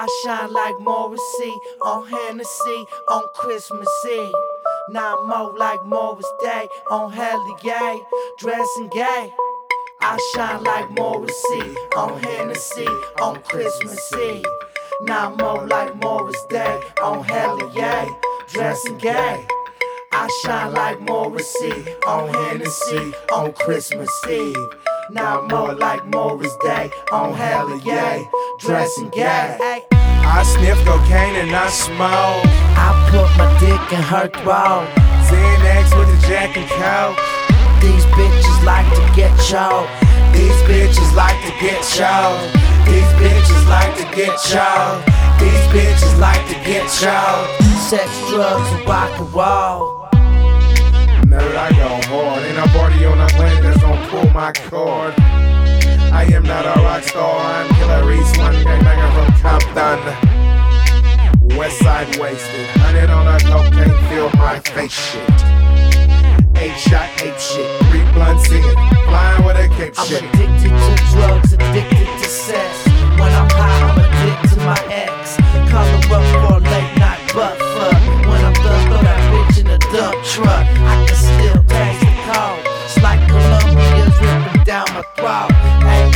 I shine like Morrissey on Hennessy on Christmas Eve. Now I'm more like Morris Day on Gay, dressing gay. I shine like Morrissey on Hennessy on Christmas Eve. Now I'm more like Morris Day on Gay, dressing gay. I shine like Morrissey on Hennessy on Christmas Eve. Now I'm more like Morris Day on Gay, dressing gay. I sniff cocaine and I smoke. I put my dick in her throat. Xanax with the Jack and Coke. These bitches like to get choked. These bitches like to get choked. These bitches like to get choked. These bitches like to get choked. Sex, drugs, and rock and roll. Now that I go hard, ain't party on the planet that's gonna pull my cord. I am not a rock star, I'm my face shit. Eight shot, eight shit, three blunts in, flying with a cape I'm shit. addicted to drugs, addicted to sex. When I'm high, I'm addicted to my ex. Call her up for a late night butt fuck. When I'm done, throw that bitch in a dump truck. I can still taste the cold. It's like Colombia's ripping down my throat. Hey,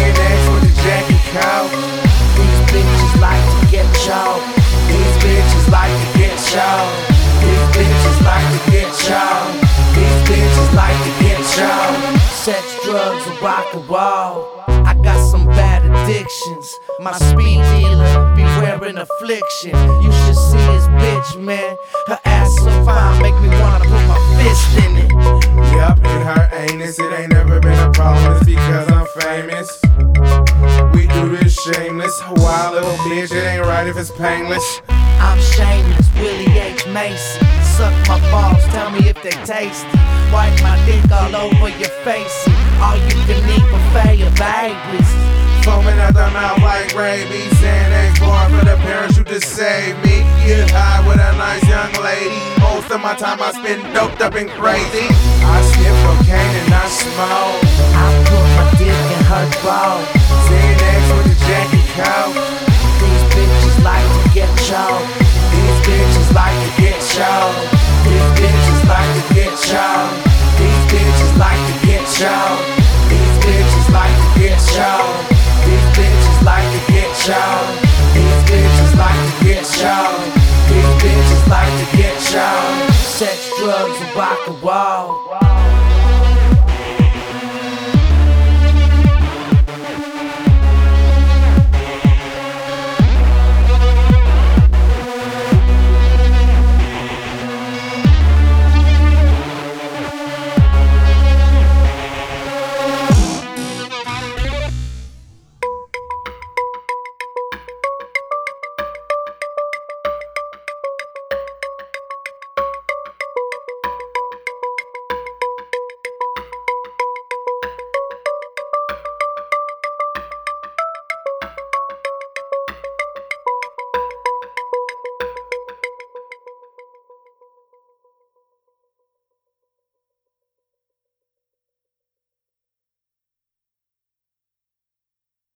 Xanax with the Jack and Coke. These bitches like to get choked. These bitches like to get choked. These bitches like to get choked. These bitches like to get choked. sex, drugs, and rock and roll. I got some bad addictions. My speed dealer be wearing affliction. You should see his bitch, man. Her ass so fine, make me wanna put my fist in it. Yup, in her anus, it ain't never been a problem. It's because I'm famous. We do this shameless. Wild little bitch, it ain't right if it's painless. I'm shameless, William H. Macy. Suck my balls, tell me if they tasty. Wipe my dick all over your face. All you can eat buffet of babies. Foaming at the mouth like rabies. Xanax born for the parachute to save me. Get high with a nice young lady. Most of my time I spend doped up and crazy. I sniff cocaine and I smoke. I put my dick in her throat. Xanax with the Jack and Coke. These bitches like to get choked. These bitches like to get choked. Sex, drugs, and rock and roll.